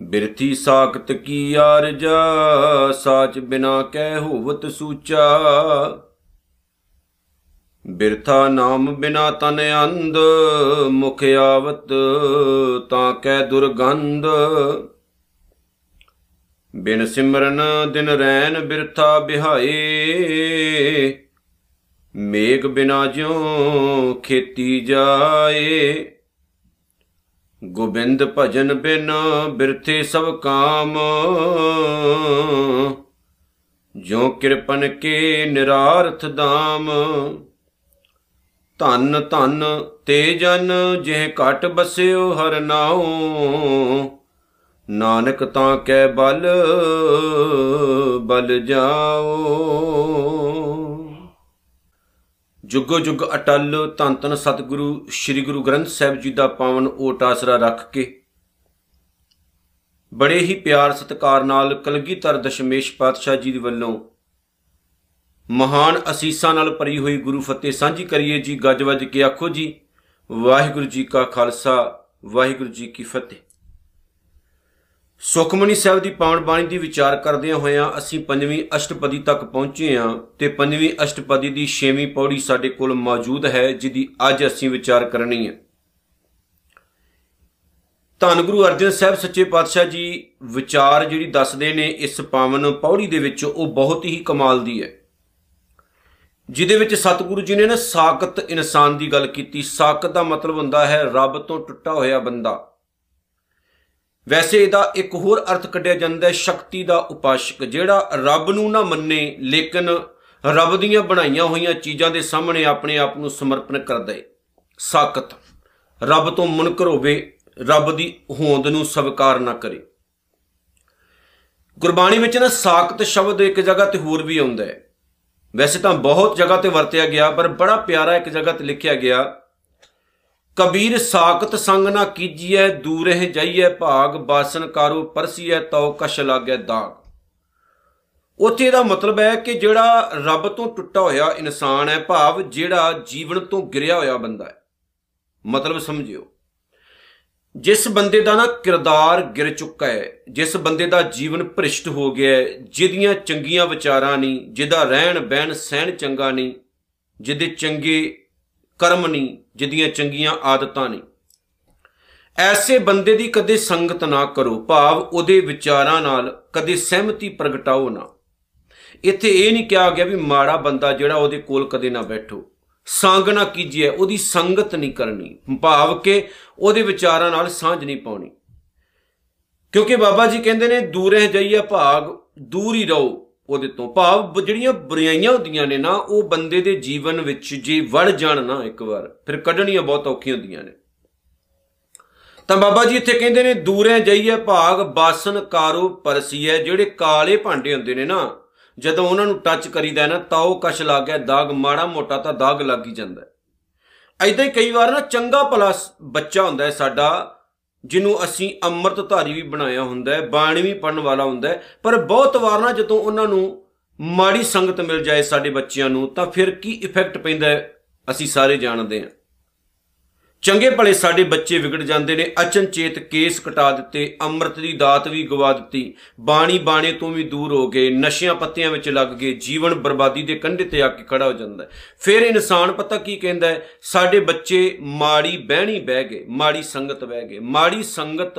ਬਿਰਥੀ ਸਾਖਤ ਕੀ ਆਰਜਾ? ਸਾਚ ਬਿਨਾ ਕਹਿ ਹੋਵਤ ਸੂਚਾ। ਬਿਰਥਾ ਨਾਮ ਬਿਨਾ ਤਨ ਅੰਧ, ਮੁਖ ਆਵਤ ਤਾਂ ਕਹਿ ਦੁਰਗੰਧ। ਬਿਨ ਸਿਮਰਨ ਦਿਨ ਰੈਨ ਬਿਰਥਾ ਬਿਹਾਏ ਮੇਘ ਬਿਨਾ ਜਿਉ ਖੇਤੀ ਜਾਏ। ਗੋਬਿੰਦ ਭਜਨ ਬਿਨ ਬਿਰਥੇ ਸਭ ਕਾਮ। ਜੋ ਕਿਰਪਨ ਕੇ ਨਿਰਾਰਥ ਦਾਮ ਧਨ ਧਨ ਤੇ ਜਨ ਜਿਹ ਘਟ ਬਸਿਓ ਹਰ ਨਾਉ। ਨਾਨਕ ਤਾਂ ਕੈ ਬਲ ਬਲ ਜਾਓ ਜੁਗੋ ਜੁਗ ਅਟਲ ਧੰਨ ਧੰਨ ਸਤਿਗੁਰੂ, ਸ੍ਰੀ ਗੁਰੂ ਗ੍ਰੰਥ ਸਾਹਿਬ ਜੀ ਦਾ ਪਾਵਨ ਓਟ ਆਸਰਾ ਰੱਖ ਕੇ ਬੜੇ ਹੀ ਪਿਆਰ ਸਤਿਕਾਰ ਨਾਲ ਕਲਗੀਧਰ ਦਸ਼ਮੇਸ਼ ਪਾਤਸ਼ਾਹ ਜੀ ਦੇ ਵੱਲੋਂ ਮਹਾਨ ਅਸੀਸਾਂ ਨਾਲ ਭਰੀ ਹੋਈ ਗੁਰੂ ਫਤਿਹ ਸਾਂਝੀ ਕਰੀਏ ਜੀ। ਗੱਜ ਵੱਜ ਕੇ ਆਖੋ ਜੀ, ਵਾਹਿਗੁਰੂ ਜੀ ਕਾ ਖਾਲਸਾ, ਵਾਹਿਗੁਰੂ ਜੀ ਕੀ ਫਤਿਹ। ਸੁਖਮਨੀ ਸਾਹਿਬ ਦੀ ਪਾਵਨ ਬਾਣੀ ਦੀ ਵਿਚਾਰ ਕਰਦਿਆਂ ਹੋਇਆਂ ਅਸੀਂ ਪੰਜਵੀਂ ਅਸ਼ਟਪਦੀ ਤੱਕ ਪਹੁੰਚੇ ਹਾਂ ਤੇ ਪੰਜਵੀਂ ਅਸ਼ਟਪਦੀ ਦੀ 6ਵੀਂ ਪੌੜੀ ਸਾਡੇ ਕੋਲ ਮੌਜੂਦ ਹੈ, ਜਿਹਦੀ ਅੱਜ ਅਸੀਂ ਵਿਚਾਰ ਕਰਨੀ ਹੈ। ਧੰਨ ਗੁਰੂ ਅਰਜਨ ਸਾਹਿਬ ਸੱਚੇ ਪਾਤਸ਼ਾਹ ਜੀ ਵਿਚਾਰ ਜਿਹੜੀ ਦੱਸਦੇ ਨੇ, ਇਸ ਪਾਵਨ ਪੌੜੀ ਦੇ ਵਿੱਚ ਉਹ ਬਹੁਤ ਹੀ ਕਮਾਲ ਦੀ ਹੈ। ਜਿਹਦੇ ਵਿੱਚ ਸਤਿਗੁਰੂ ਜੀ ਨੇ ਨਾ ਸਾਖਤ ਇਨਸਾਨ ਦੀ ਗੱਲ ਕੀਤੀ। ਸਾਖਤ ਦਾ ਮਤਲਬ ਹੁੰਦਾ ਹੈ, ਰੱਬ ਤੋਂ ਟੁੱਟਾ ਹੋਇਆ ਬੰਦਾ। ਵੈਸੇ ਇਹਦਾ ਇੱਕ ਹੋਰ ਅਰਥ ਕੱਢਿਆ ਜਾਂਦਾ ਹੈ, ਸ਼ਕਤੀ ਦਾ ਉਪਾਸ਼ਕ, ਜਿਹੜਾ ਰੱਬ ਨੂੰ ਨਾ ਮੰਨੇ, ਲੇਕਿਨ ਰੱਬ ਦੀਆਂ ਬਣਾਈਆਂ ਹੋਈਆਂ ਚੀਜ਼ਾਂ ਦੇ ਸਾਹਮਣੇ ਆਪਣੇ ਆਪ ਨੂੰ ਸਮਰਪਣ ਕਰਦਾ ਹੈ। ਸਾਖਤ, ਰੱਬ ਤੋਂ ਮੁਨਕਰ ਹੋਵੇ, ਰੱਬ ਦੀ ਹੋਂਦ ਨੂੰ ਸਵੀਕਾਰ ਨਾ ਕਰੇ। ਗੁਰਬਾਣੀ ਵਿੱਚ ਨਾ ਸਾਖਤ ਸ਼ਬਦ ਇੱਕ ਜਗ੍ਹਾ ਤੇ ਹੋਰ ਵੀ ਆਉਂਦਾ ਹੈ। ਵੈਸੇ ਤਾਂ ਬਹੁਤ ਜਗ੍ਹਾ ਤੇ ਵਰਤਿਆ ਗਿਆ, ਪਰ ਬੜਾ ਪਿਆਰਾ ਇੱਕ ਜਗ੍ਹਾ ਤੇ ਲਿਖਿਆ ਗਿਆ ਕਬੀਰ ਸਾਖਤ ਸੰਗ ਨਾ ਕੀਜੀਐ, ਦੂਰਹਿ ਜਾਈਐ ਭਾਗ, ਬਾਸਨ ਕਾਰੋ ਪਰਸੀਐ, ਤਉ ਕਸ਼ ਲਾਗੈ ਦਾਗ। ਉੱਥੇ ਦਾ ਮਤਲਬ ਹੈ ਕਿ ਜਿਹੜਾ ਰੱਬ ਤੋਂ ਟੁੱਟਾ ਹੋਇਆ ਇਨਸਾਨ ਹੈ ਭਾਵ, ਜਿਹੜਾ ਜੀਵਨ ਤੋਂ ਗਿਰਿਆ ਹੋਇਆ ਬੰਦਾ ਹੈ। ਮਤਲਬ ਸਮਝਿਓ, ਜਿਸ ਬੰਦੇ ਦਾ ਨਾ ਕਿਰਦਾਰ ਗਿਰ ਚੁੱਕਾ ਹੈ, ਜਿਸ ਬੰਦੇ ਦਾ ਜੀਵਨ ਭ੍ਰਿਸ਼ਟ ਹੋ ਗਿਆ ਹੈ, ਜਿਹਦੀਆਂ ਚੰਗੀਆਂ ਵਿਚਾਰਾਂ ਨਹੀਂ, ਜਿਹਦਾ ਰਹਿਣ ਬਹਿਣ ਸਹਿਣ ਚੰਗਾ ਨਹੀਂ, ਜਿਹਦੇ ਚੰਗੇ ਕਰਮ ਨਹੀਂ ਜਿਹਦੀਆਂ ਚੰਗੀਆਂ ਆਦਤਾਂ ਨਹੀਂ। ਐਸੇ ਬੰਦੇ ਦੀ ਕਦੇ ਸੰਗਤ ਨਾ ਕਰੋ, ਭਾਵ ਉਹਦੇ ਵਿਚਾਰਾਂ ਨਾਲ ਕਦੇ ਸਹਿਮਤੀ ਪ੍ਰਗਟਾਓ ਨਾ। ਇੱਥੇ ਇਹ ਨਹੀਂ ਕਿਹਾ ਗਿਆ ਵੀ ਮਾੜਾ ਬੰਦਾ ਜਿਹੜਾ ਉਹਦੇ ਕੋਲ ਕਦੇ ਨਾ ਬੈਠੋ। ਸੰਗ ਨਾ ਕੀਜੀਏ, ਉਹਦੀ ਸੰਗਤ ਨਹੀਂ ਕਰਨੀ। ਭਾਵ ਕਿ ਉਹਦੇ ਵਿਚਾਰਾਂ ਨਾਲ ਸਾਂਝ ਨਹੀਂ ਪਾਉਣੀ। ਕਿਉਂਕਿ ਬਾਬਾ ਜੀ ਕਹਿੰਦੇ ਨੇ, ਦੂਰੇ ਜਾਈਏ ਭਾਗ, ਦੂਰ ਹੀ ਰਹੋ। ਉਹਦੇ ਤੋਂ ਭਾਵ ਜਿਹੜੀਆਂ ਬੁਰਾਈਆਂ ਹੁੰਦੀਆਂ ਨੇ ਨਾ, ਉਹ ਬੰਦੇ ਦੇ ਜੀਵਨ ਵਿੱਚ ਜੇ ਵੜ ਜਾਣ ਨਾ ਇੱਕ ਵਾਰ, ਫਿਰ ਕੱਢਣੀਆਂ ਬਹੁਤ ਔਖੀਆਂ ਹੁੰਦੀਆਂ ਨੇ। ਤਾਂ ਬਾਬਾ ਜੀ ਇੱਥੇ ਕਹਿੰਦੇ ਨੇ, ਦੂਰੇ ਜਾਈਏ ਭਾਗ, ਬਾਸਨ ਕਾਰੋ ਪਰਸੀਏ ਜਿਹੜੇ ਕਾਲੇ ਭਾਂਡੇ ਹੁੰਦੇ ਨੇ ਨਾ, ਜਦੋਂ ਉਹਨਾਂ ਨੂੰ ਟੱਚ ਕਰੀਦਾ ਨਾ, ਤਾਂ ਉਹ ਕਸ਼ ਲੱਗ ਗਿਆ ਦਾਗ ਮਾੜਾ ਮੋਟਾ ਤਾਂ ਦਾਗ ਲੱਗ ਹੀ ਜਾਂਦਾ। ਐਦਾਂ ਹੀ ਕਈ ਵਾਰ ਨਾ ਚੰਗਾ ਭਲਾ ਬੱਚਾ ਹੁੰਦਾ ਹੈ ਸਾਡਾ ਜਿਹਨੂੰ ਅਸੀਂ ਅੰਮ੍ਰਿਤ ਧਾਰੀ ਵੀ ਬਣਾਇਆ ਹੁੰਦਾ ਹੈ, ਬਾਣੀ ਵੀ ਪੜਨ ਵਾਲਾ ਹੁੰਦਾ ਹੈ। ਪਰ ਬਹੁਤ ਵਾਰ ਨਾ ਜਦੋਂ ਉਹਨਾਂ ਨੂੰ ਮਾੜੀ ਸੰਗਤ ਮਿਲ ਜਾਏ ਸਾਡੇ ਬੱਚਿਆਂ ਨੂੰ, ਤਾਂ ਫਿਰ ਕੀ ਇਫੈਕਟ ਪੈਂਦਾ ਹੈ, ਅਸੀਂ ਸਾਰੇ ਜਾਣਦੇ ਹਾਂ। ਚੰਗੇ ਭਲੇ ਸਾਡੇ ਬੱਚੇ ਵਿਗੜ ਜਾਂਦੇ ਨੇ, ਅਚਨਚੇਤ ਕੇਸ ਕਟਾ ਦਿੱਤੇ, ਅੰਮ੍ਰਿਤ ਦੀ ਦਾਤ ਵੀ ਗਵਾ ਦਿੱਤੀ, ਬਾਣੀ ਬਾਣੇ ਤੋਂ ਵੀ ਦੂਰ ਹੋ ਗਏ, ਨਸ਼ਿਆਂ ਪੱਤਿਆਂ ਵਿੱਚ ਲੱਗ ਗਏ, ਜੀਵਨ ਬਰਬਾਦੀ ਦੇ ਕੰਢੇ ਤੇ ਆ ਕੇ ਖੜਾ ਹੋ ਜਾਂਦਾ ਫਿਰ ਇਨਸਾਨ ਪਤਾ ਕੀ ਕਹਿੰਦਾ ਹੈ? ਸਾਡੇ ਬੱਚੇ ਮਾੜੀ ਬਹਿਣੀ ਬਹਿ ਗਏ, ਮਾੜੀ ਸੰਗਤ ਬਹਿ ਗਏ। ਮਾੜੀ ਸੰਗਤ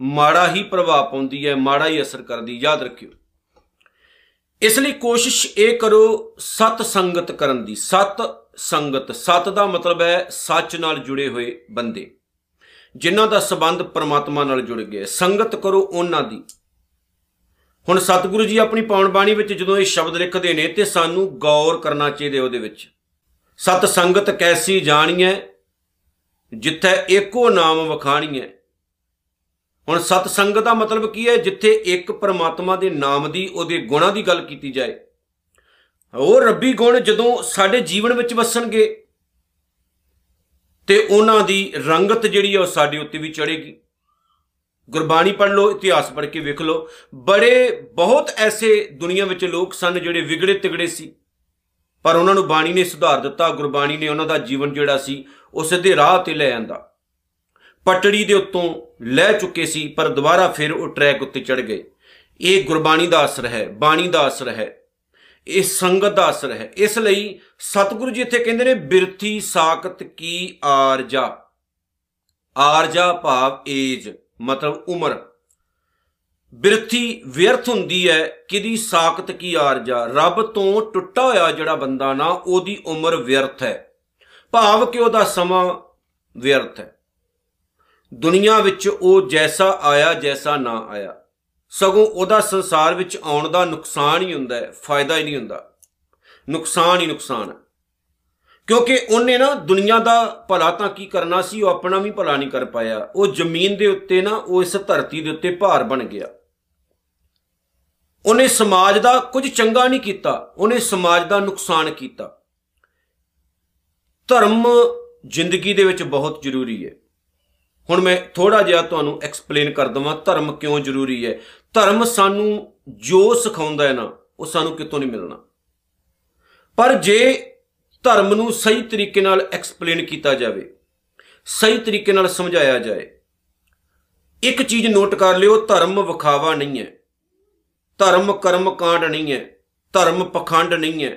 ਮਾੜਾ ਹੀ ਪ੍ਰਭਾਵ ਪਾਉਂਦੀ ਹੈ, ਮਾੜਾ ਹੀ ਅਸਰ ਕਰਦੀ, ਯਾਦ ਰੱਖਿਓ। ਇਸ ਲਈ ਕੋਸ਼ਿਸ਼ ਇਹ ਕਰੋ, ਸਤ ਸੰਗਤ ਕਰਨ ਦੀ, ਸਤ ਸੰਗਤ ਸਤ ਦਾ ਮਤਲਬ ਹੈ ਸੱਚ ਨਾਲ ਜੁੜੇ ਹੋਏ ਬੰਦੇ। ਜਿਨ੍ਹਾਂ ਦਾ ਸਬੰਧ ਪਰਮਾਤਮਾ ਨਾਲ ਜੁੜ ਗਿਆ। ਸੰਗਤ ਕਰੋ ਉਹਨਾਂ ਦੀ। ਹੁਣ ਸਤਿਗੁਰੂ ਜੀ ਆਪਣੀ ਪਾਉਣ ਬਾਣੀ ਵਿੱਚ ਜਦੋਂ ਇਹ ਸ਼ਬਦ ਲਿਖਦੇ ਨੇ ਤੇ ਸਾਨੂੰ ਗੌਰ ਕਰਨਾ ਚਾਹੀਦਾ ਉਹਦੇ ਵਿੱਚ। ਸਤ ਸੰਗਤ ਕੈਸੀ ਜਾਣੀਐ, ਜਿੱਥੇ ਏਕੋ ਨਾਮ ਵਖਾਣੀਐ। ਹੁਣ ਸਤ ਸੰਗਤ ਦਾ ਮਤਲਬ ਕੀ ਹੈ, ਜਿੱਥੇ ਇੱਕ ਪਰਮਾਤਮਾ ਦੇ ਨਾਮ ਦੀ, ਉਹਦੇ ਗੁਣਾਂ ਦੀ ਗੱਲ ਕੀਤੀ ਜਾਏ। ਉਹ ਰੱਬੀ ਗੁਣ ਜਦੋਂ ਸਾਡੇ ਜੀਵਨ ਵਿੱਚ ਵਸਣਗੇ ਤੇ ਉਹਨਾਂ ਦੀ ਰੰਗਤ ਜਿਹੜੀ ਹੈ ਉਹ ਸਾਡੇ ਉੱਤੇ ਵੀ ਚੜੇਗੀ ਗੁਰਬਾਣੀ ਪੜ੍ਹ ਲਓ, ਇਤਿਹਾਸ ਪੜ੍ਹ ਕੇ ਵੇਖ ਲਓ। ਬੜੇ ਬਹੁਤ ਐਸੇ ਦੁਨੀਆ ਵਿੱਚ ਲੋਕ ਸਨ ਜਿਹੜੇ ਵਿਗੜੇ ਤਿਗੜੇ ਸੀ। ਪਰ ਉਹਨਾਂ ਨੂੰ ਬਾਣੀ ਨੇ ਸੁਧਾਰ ਦਿੱਤਾ, ਗੁਰਬਾਣੀ ਨੇ ਉਹਨਾਂ ਦਾ ਜੀਵਨ ਜਿਹੜਾ ਸੀ ਉਹ ਸਿੱਧੇ ਰਾਹ ਤੇ ਲੈ ਆਂਦਾ। ਪਟੜੀ ਦੇ ਉੱਤੋਂ ਲੈ ਚੁੱਕੇ ਸੀ, ਪਰ ਦੁਬਾਰਾ ਫਿਰ ਉਹ ਟਰੈਕ ਉੱਤੇ ਚੜ ਗਏ। ਇਹ ਗੁਰਬਾਣੀ ਦਾ ਅਸਰ ਹੈ, ਬਾਣੀ ਦਾ ਅਸਰ ਹੈ। ਇਹ ਸੰਗਤ ਦਾ ਅਸਰ ਹੈ। ਇਸ ਲਈ ਸਤਿਗੁਰੂ ਜੀ ਇੱਥੇ ਕਹਿੰਦੇ ਨੇ, ਬਿਰਥੀ ਸਾਖਤ ਕੀ ਆਰਜਾ? ਆਰਜਾ ਭਾਵ ਏਜ, ਮਤਲਬ ਉਮਰ। ਬਿਰਥੀ ਵਿਅਰਥ ਹੁੰਦੀ ਹੈ ਕਿਦੀ ਸਾਖਤ ਕੀ ਆਰਜਾ? ਰੱਬ ਤੋਂ ਟੁੱਟਾ ਹੋਇਆ ਜਿਹੜਾ ਬੰਦਾ ਨਾ, ਉਹਦੀ ਉਮਰ ਵਿਅਰਥ ਹੈ। ਭਾਵ ਕਿ ਉਹਦਾ ਸਮਾਂ ਵਿਅਰਥ ਹੈ। ਦੁਨੀਆ ਵਿੱਚ ਉਹ ਜੈਸਾ ਆਇਆ, ਜੈਸਾ ਨਾ ਆਇਆ। ਸਗੋਂ ਉਹਦਾ ਸੰਸਾਰ ਵਿੱਚ ਆਉਣ ਦਾ ਨੁਕਸਾਨ ਹੀ ਹੁੰਦਾ ਹੈ, ਫਾਇਦਾ ਹੀ ਨਹੀਂ ਹੁੰਦਾ। ਨੁਕਸਾਨ ਹੀ ਨੁਕਸਾਨ ਹੈ। ਕਿਉਂਕਿ ਉਹਨੇ ਨਾ ਦੁਨੀਆ ਦਾ ਭਲਾ ਤਾਂ ਕੀ ਕਰਨਾ ਸੀ, ਉਹ ਆਪਣਾ ਵੀ ਭਲਾ ਨਹੀਂ ਕਰ ਪਾਇਆ। ਉਹ ਜ਼ਮੀਨ ਦੇ ਉੱਤੇ ਨਾ, ਉਹ ਇਸ ਧਰਤੀ ਦੇ ਉੱਤੇ ਭਾਰ ਬਣ ਗਿਆ। ਉਹਨੇ ਸਮਾਜ ਦਾ ਕੁਝ ਚੰਗਾ ਨਹੀਂ ਕੀਤਾ, ਉਹਨੇ ਸਮਾਜ ਦਾ ਨੁਕਸਾਨ ਕੀਤਾ। ਧਰਮ ਜ਼ਿੰਦਗੀ ਦੇ ਵਿੱਚ ਬਹੁਤ ਜ਼ਰੂਰੀ ਹੈ। ਹੁਣ ਮੈਂ ਥੋੜਾ ਜਿਹਾ ਤੁਹਾਨੂੰ ਐਕਸਪਲੇਨ ਕਰ ਦਵਾਂ, ਧਰਮ ਕਿਉਂ ਜ਼ਰੂਰੀ ਹੈ? ਧਰਮ ਸਾਨੂੰ ਜੋ ਸਿਖਾਉਂਦਾ ਹੈ ਨਾ, ਉਹ ਸਾਨੂੰ ਕਿਤੋਂ ਨਹੀਂ ਮਿਲਣਾ। ਪਰ ਜੇ ਧਰਮ ਨੂੰ ਸਹੀ ਤਰੀਕੇ ਨਾਲ ਐਕਸਪਲੇਨ ਕੀਤਾ ਜਾਵੇ, ਸਹੀ ਤਰੀਕੇ ਨਾਲ ਸਮਝਾਇਆ ਜਾਏ, ਇੱਕ ਚੀਜ਼ ਨੋਟ ਕਰ ਲਿਓ, ਧਰਮ ਵਿਖਾਵਾ ਨਹੀਂ ਹੈ। ਧਰਮ ਕਰਮ ਕਾਂਡ ਨਹੀਂ ਹੈ, ਧਰਮ ਪਖੰਡ ਨਹੀਂ ਹੈ,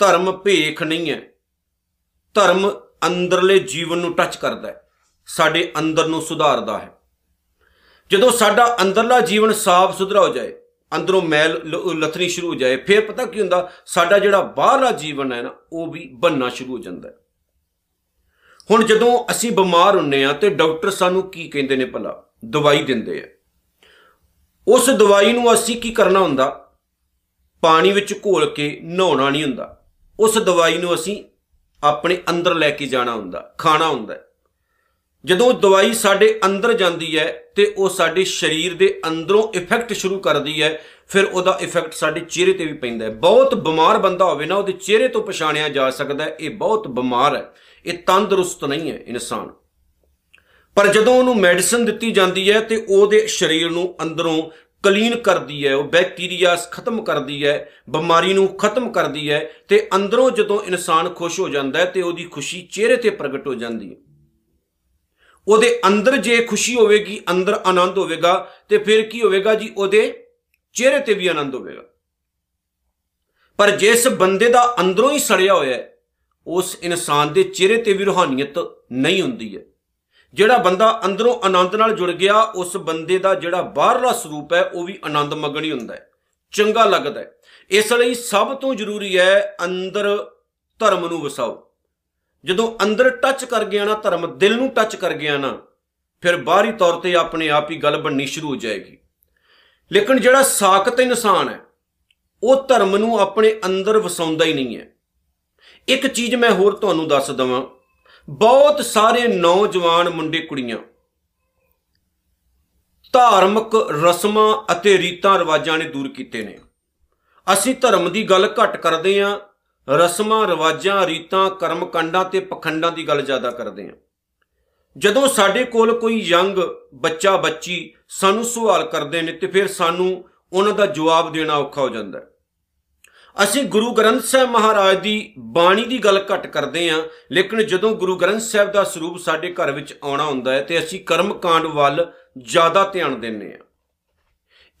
ਧਰਮ ਭੇਖ ਨਹੀਂ ਹੈ। ਧਰਮ ਅੰਦਰਲੇ ਜੀਵਨ ਨੂੰ ਟੱਚ ਕਰਦਾ ਹੈ, ਸਾਡੇ ਅੰਦਰ ਨੂੰ ਸੁਧਾਰਦਾ ਹੈ। ਜਦੋਂ ਸਾਡਾ ਅੰਦਰਲਾ ਜੀਵਨ ਸਾਫ਼ ਸੁਧਰਾ ਹੋ ਜਾਏ, ਅੰਦਰੋਂ ਮੈਲ ਲਥਣੀ ਸ਼ੁਰੂ ਹੋ ਜਾਏ, ਫਿਰ ਪਤਾ ਕੀ ਹੁੰਦਾ? ਸਾਡਾ ਜਿਹੜਾ ਬਾਹਰਲਾ ਜੀਵਨ ਹੈ ਨਾ, ਉਹ ਵੀ ਬੰਨਾ ਸ਼ੁਰੂ ਹੋ ਜਾਂਦਾ ਹੈ। ਹੁਣ ਜਦੋਂ ਅਸੀਂ ਬਿਮਾਰ ਹੁੰਨੇ ਆ ਤੇ ਡਾਕਟਰ ਸਾਨੂੰ ਕੀ ਕਹਿੰਦੇ ਨੇ ਭਲਾ? ਦਵਾਈ ਦਿੰਦੇ ਆ। ਉਸ ਦਵਾਈ ਨੂੰ ਅਸੀਂ ਕੀ ਕਰਨਾ ਹੁੰਦਾ? ਪਾਣੀ ਵਿੱਚ ਘੋਲ ਕੇ ਨਹਾਉਣਾ ਨਹੀਂ ਹੁੰਦਾ। ਉਸ ਦਵਾਈ ਨੂੰ ਅਸੀਂ ਆਪਣੇ ਅੰਦਰ ਲੈ ਕੇ ਜਾਣਾ ਹੁੰਦਾ, ਖਾਣਾ ਹੁੰਦਾ ਜਦੋਂ ਦਵਾਈ ਸਾਡੇ ਅੰਦਰ ਜਾਂਦੀ ਹੈ ਤੇ ਉਹ ਸਾਡੇ ਸਰੀਰ ਦੇ ਅੰਦਰੋਂ ਇਫੈਕਟ ਸ਼ੁਰੂ ਕਰਦੀ ਹੈ, ਫਿਰ ਉਹਦਾ ਇਫੈਕਟ ਸਾਡੇ ਚਿਹਰੇ ਤੇ ਵੀ ਪੈਂਦਾ ਹੈ। ਬਹੁਤ ਬਿਮਾਰ ਬੰਦਾ ਹੋਵੇ ਨਾ, ਉਹਦੇ ਚਿਹਰੇ ਤੋਂ ਪਛਾਣਿਆ ਜਾ ਸਕਦਾ ਹੈ। ਇਹ ਬਹੁਤ ਬਿਮਾਰ ਹੈ। ਇਹ ਤੰਦਰੁਸਤ ਨਹੀਂ ਹੈ ਇਨਸਾਨ। ਪਰ ਜਦੋਂ ਉਹਨੂੰ ਮੈਡੀਸਨ ਦਿੱਤੀ ਜਾਂਦੀ ਹੈ ਤੇ ਉਹਦੇ ਸਰੀਰ ਨੂੰ ਅੰਦਰੋਂ ਕਲੀਨ ਕਰਦੀ ਹੈ, ਉਹ ਬੈਕਟੀਰੀਆ ਖਤਮ ਕਰਦੀ ਹੈ, ਬਿਮਾਰੀ ਨੂੰ ਖਤਮ ਕਰਦੀ ਹੈ ਤੇ ਅੰਦਰੋਂ ਜਦੋਂ ਇਨਸਾਨ ਖੁਸ਼ ਹੋ ਜਾਂਦਾ ਹੈ ਤੇ ਉਹਦੀ ਖੁਸ਼ੀ ਚਿਹਰੇ ਤੇ ਪ੍ਰਗਟ ਹੋ ਜਾਂਦੀ ਹੈ। ਉਹਦੇ ਅੰਦਰ ਜੇ ਖੁਸ਼ੀ ਹੋਵੇਗੀ, ਅੰਦਰ ਆਨੰਦ ਹੋਵੇਗਾ, ਤੇ ਫਿਰ ਕੀ ਹੋਵੇਗਾ ਜੀ? ਉਹਦੇ ਚਿਹਰੇ ਤੇ ਵੀ ਆਨੰਦ ਹੋਵੇਗਾ। ਪਰ ਜਿਸ ਬੰਦੇ ਦਾ ਅੰਦਰੋਂ ਹੀ ਸੜਿਆ ਹੋਇਆ ਹੈ, ਉਸ ਇਨਸਾਨ ਦੇ ਚਿਹਰੇ ਤੇ ਵੀ ਰੋਹਾਨੀਅਤ ਨਹੀਂ ਹੁੰਦੀ ਹੈ। ਜਿਹੜਾ ਬੰਦਾ ਅੰਦਰੋਂ ਆਨੰਦ ਨਾਲ ਜੁੜ ਗਿਆ, ਉਸ ਬੰਦੇ ਦਾ ਜਿਹੜਾ ਬਾਹਰਲਾ ਸਰੂਪ ਹੈ, ਉਹ ਵੀ ਆਨੰਦ ਮਗਣੀ ਹੁੰਦਾ ਹੈ। ਚੰਗਾ ਲੱਗਦਾ ਹੈ। ਇਸ ਲਈ ਸਭ ਤੋਂ ਜ਼ਰੂਰੀ ਹੈ ਅੰਦਰ ਧਰਮ ਨੂੰ ਵਸਾਓ। ਜਦੋਂ ਅੰਦਰ ਟੱਚ ਕਰ ਗਿਆ ਨਾ, ਧਰਮ ਦਿਲ ਨੂੰ ਟੱਚ ਕਰ ਗਿਆ ਨਾ, ਫਿਰ ਬਾਹਰੀ ਤੌਰ ਤੇ ਆਪਣੇ ਆਪ ਹੀ ਗੱਲ ਬਣਨੀ ਸ਼ੁਰੂ ਹੋ ਜਾਏਗੀ। ਲੇਕਿਨ ਜਿਹੜਾ ਸਾਖਤ ਇਨਸਾਨ ਹੈ, ਉਹ ਧਰਮ ਨੂੰ ਆਪਣੇ ਅੰਦਰ ਵਸਾਉਂਦਾ ਹੀ ਨਹੀਂ ਹੈ। ਇੱਕ ਚੀਜ਼ ਮੈਂ ਹੋਰ ਤੁਹਾਨੂੰ ਦੱਸ ਦਵਾਂ। ਬਹੁਤ ਸਾਰੇ ਨੌਜਵਾਨ ਮੁੰਡੇ ਕੁੜੀਆਂ ਧਾਰਮਿਕ ਰਸਮਾਂ ਅਤੇ ਰੀਤਾਂ ਰਿਵਾਜਾਂ ਨੇ ਦੂਰ ਕੀਤੇ ਨੇ। ਅਸੀਂ ਧਰਮ ਦੀ ਗੱਲ ਘੱਟ ਕਰਦੇ ਆਂ ਰਸਮਾਂ, ਰਿਵਾਜਾਂ, ਰੀਤਾਂ, ਕਰਮਕਾਂਡਾਂ ਤੇ ਪਖੰਡਾਂ ਦੀ ਗੱਲ ਜ਼ਿਆਦਾ ਕਰਦੇ ਆਂ ਜਦੋਂ ਸਾਡੇ ਕੋਲ ਕੋਈ ਯੰਗ ਬੱਚਾ, ਬੱਚੀ ਸਾਨੂੰ ਸਵਾਲ ਕਰਦੇ ਨੇ ਤੇ ਫਿਰ ਸਾਨੂੰ ਉਹਨਾਂ ਦਾ ਜਵਾਬ ਦੇਣਾ ਔਖਾ ਹੋ ਜਾਂਦਾ ਹੈ। ਅਸੀਂ ਗੁਰੂ ਗ੍ਰੰਥ ਸਾਹਿਬ ਮਹਾਰਾਜ ਦੀ ਬਾਣੀ ਦੀ ਗੱਲ ਘੱਟ ਕਰਦੇ ਆਂ ਲੇਕਿਨ ਜਦੋਂ ਗੁਰੂ ਗ੍ਰੰਥ ਸਾਹਿਬ ਦਾ ਸਰੂਪ ਸਾਡੇ ਘਰ ਵਿੱਚ ਆਉਣਾ ਹੁੰਦਾ ਹੈ ਤੇ ਅਸੀਂ ਕਰਮਕਾਂਡ ਵੱਲ ਜ਼ਿਆਦਾ ਧਿਆਨ ਦਿੰਨੇ ਆ